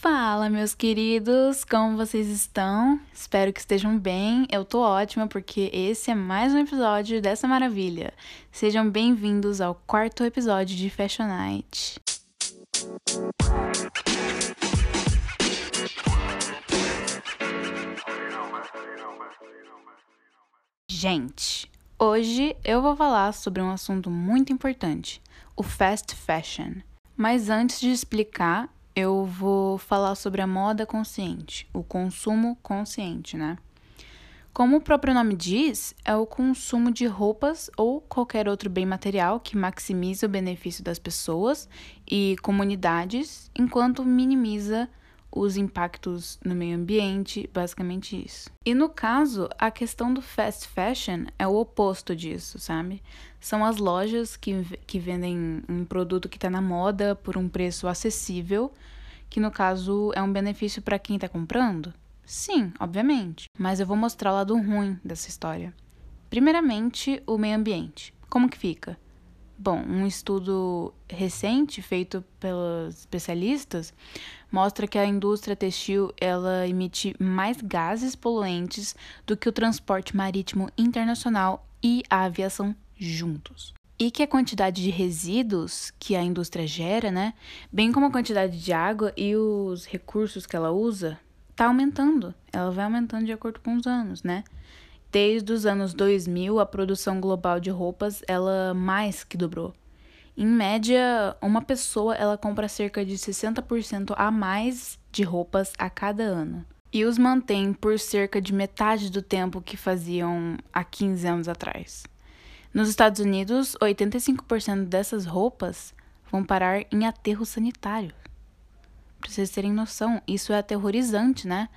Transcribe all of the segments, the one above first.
Fala, meus queridos, como vocês estão? Espero que estejam bem. Eu tô ótima porque esse é mais um episódio dessa maravilha. Sejam bem-vindos ao quarto episódio de Fashion Night. Gente, hoje eu vou falar sobre um assunto muito importante: o fast fashion. Mas antes de explicar, eu vou falar sobre a moda consciente, o consumo consciente, né? Como o próprio nome diz, é o consumo de roupas ou qualquer outro bem material que maximiza o benefício das pessoas e comunidades, enquanto minimiza os impactos no meio ambiente, basicamente isso. E no caso, a questão do fast fashion é o oposto disso, sabe? São as lojas que, que vendem um produto que está na moda por um preço acessível, que no caso é um benefício para quem está comprando. Sim, obviamente, mas eu vou mostrar o lado ruim dessa história. Primeiramente, o meio ambiente. Como que fica? Bom, um estudo recente feito pelos especialistas mostra que a indústria textil ela emite mais gases poluentes do que o transporte marítimo internacional e a aviação juntos. E que a quantidade de resíduos que a indústria gera, né, bem como a quantidade de água e os recursos que ela usa, está aumentando. Ela vai aumentando de acordo com os anos, né? Desde os anos 2000, a produção global de roupas ela mais que dobrou. Em média, uma pessoa ela compra cerca de 60% a mais de roupas a cada ano. E os mantém por cerca de metade do tempo que faziam há 15 anos atrás. Nos Estados Unidos, 85% dessas roupas vão parar em aterro sanitário. Pra vocês terem noção, isso é aterrorizante, né?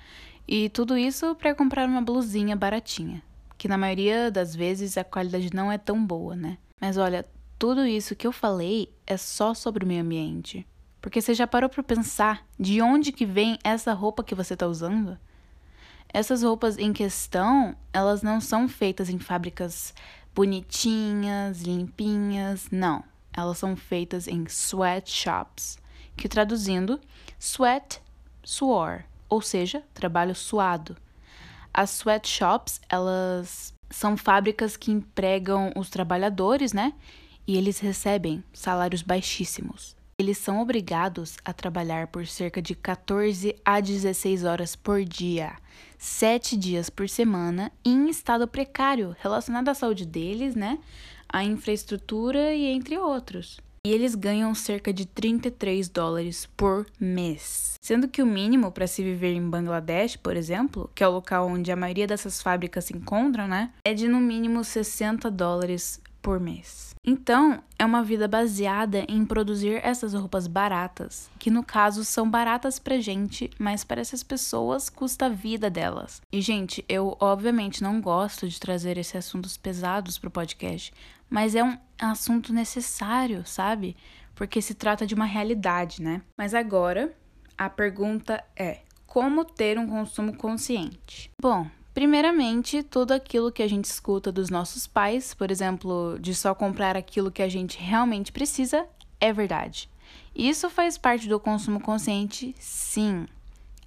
E tudo isso para comprar uma blusinha baratinha, que na maioria das vezes a qualidade não é tão boa, né? Mas olha, tudo isso que eu falei é só sobre o meio ambiente. Porque você já parou para pensar de onde que vem essa roupa que você está usando? Essas roupas em questão, elas não são feitas em fábricas bonitinhas, limpinhas, não. Elas são feitas em sweatshops, que traduzindo, sweat, suor, ou seja, trabalho suado. As sweatshops, elas são fábricas que empregam os trabalhadores, né? E eles recebem salários baixíssimos. Eles são obrigados a trabalhar por cerca de 14 a 16 horas por dia, 7 dias por semana, em estado precário, relacionado à saúde deles, né? À infraestrutura e entre outros e eles ganham cerca de 33 dólares por mês. Sendo que o mínimo para se viver em Bangladesh, por exemplo, que é o local onde a maioria dessas fábricas se encontram, né, é de no mínimo 60 dólares por mês. Então, é uma vida baseada em produzir essas roupas baratas, que no caso são baratas pra gente, mas para essas pessoas custa a vida delas. E gente, eu obviamente não gosto de trazer esses assuntos pesados pro podcast, mas é um assunto necessário, sabe? Porque se trata de uma realidade, né? Mas agora, a pergunta é: como ter um consumo consciente? Bom, Primeiramente, tudo aquilo que a gente escuta dos nossos pais, por exemplo, de só comprar aquilo que a gente realmente precisa, é verdade. Isso faz parte do consumo consciente? Sim.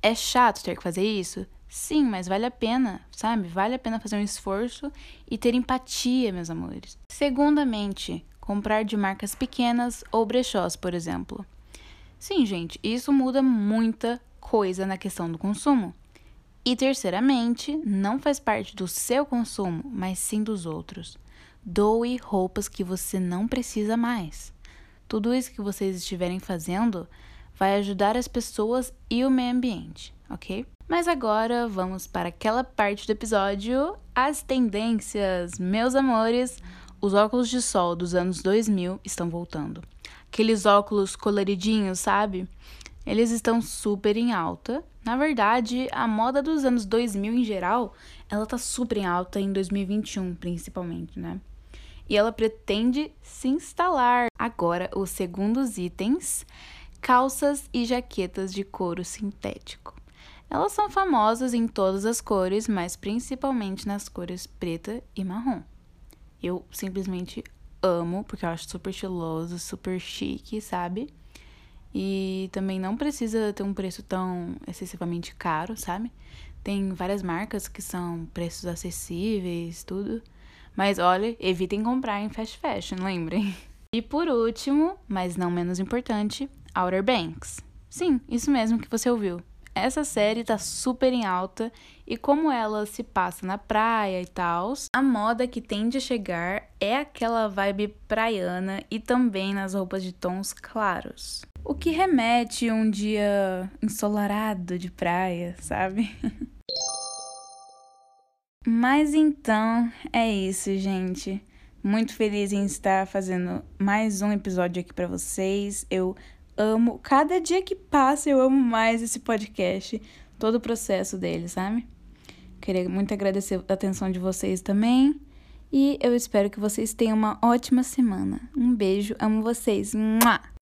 É chato ter que fazer isso? Sim, mas vale a pena, sabe? Vale a pena fazer um esforço e ter empatia, meus amores. Segundamente, comprar de marcas pequenas ou brechós, por exemplo. Sim, gente, isso muda muita coisa na questão do consumo. E terceiramente, não faz parte do seu consumo, mas sim dos outros. Doe roupas que você não precisa mais. Tudo isso que vocês estiverem fazendo vai ajudar as pessoas e o meio ambiente, ok? Mas agora vamos para aquela parte do episódio, as tendências. Meus amores, os óculos de sol dos anos 2000 estão voltando. Aqueles óculos coloridinhos, sabe? Eles estão super em alta na verdade, a moda dos anos 2000 em geral, ela tá super em alta em 2021, principalmente, né? E ela pretende se instalar. Agora, os segundos itens, calças e jaquetas de couro sintético. Elas são famosas em todas as cores, mas principalmente nas cores preta e marrom. Eu simplesmente amo, porque eu acho super estiloso, super chique, sabe? E também não precisa ter um preço tão excessivamente caro, sabe? Tem várias marcas que são preços acessíveis, tudo. Mas olha, evitem comprar em fast fashion, lembrem. E por último, mas não menos importante, Outer Banks. Sim, isso mesmo que você ouviu. Essa série tá super em alta e como ela se passa na praia e tal, a moda que tende a chegar é aquela vibe praiana e também nas roupas de tons claros. O que remete a um dia ensolarado de praia, sabe? Mas então é isso, gente. Muito feliz em estar fazendo mais um episódio aqui para vocês. Eu amo, cada dia que passa eu amo mais esse podcast, todo o processo dele, sabe? Queria muito agradecer a atenção de vocês também. E eu espero que vocês tenham uma ótima semana. Um beijo, amo vocês. Mua!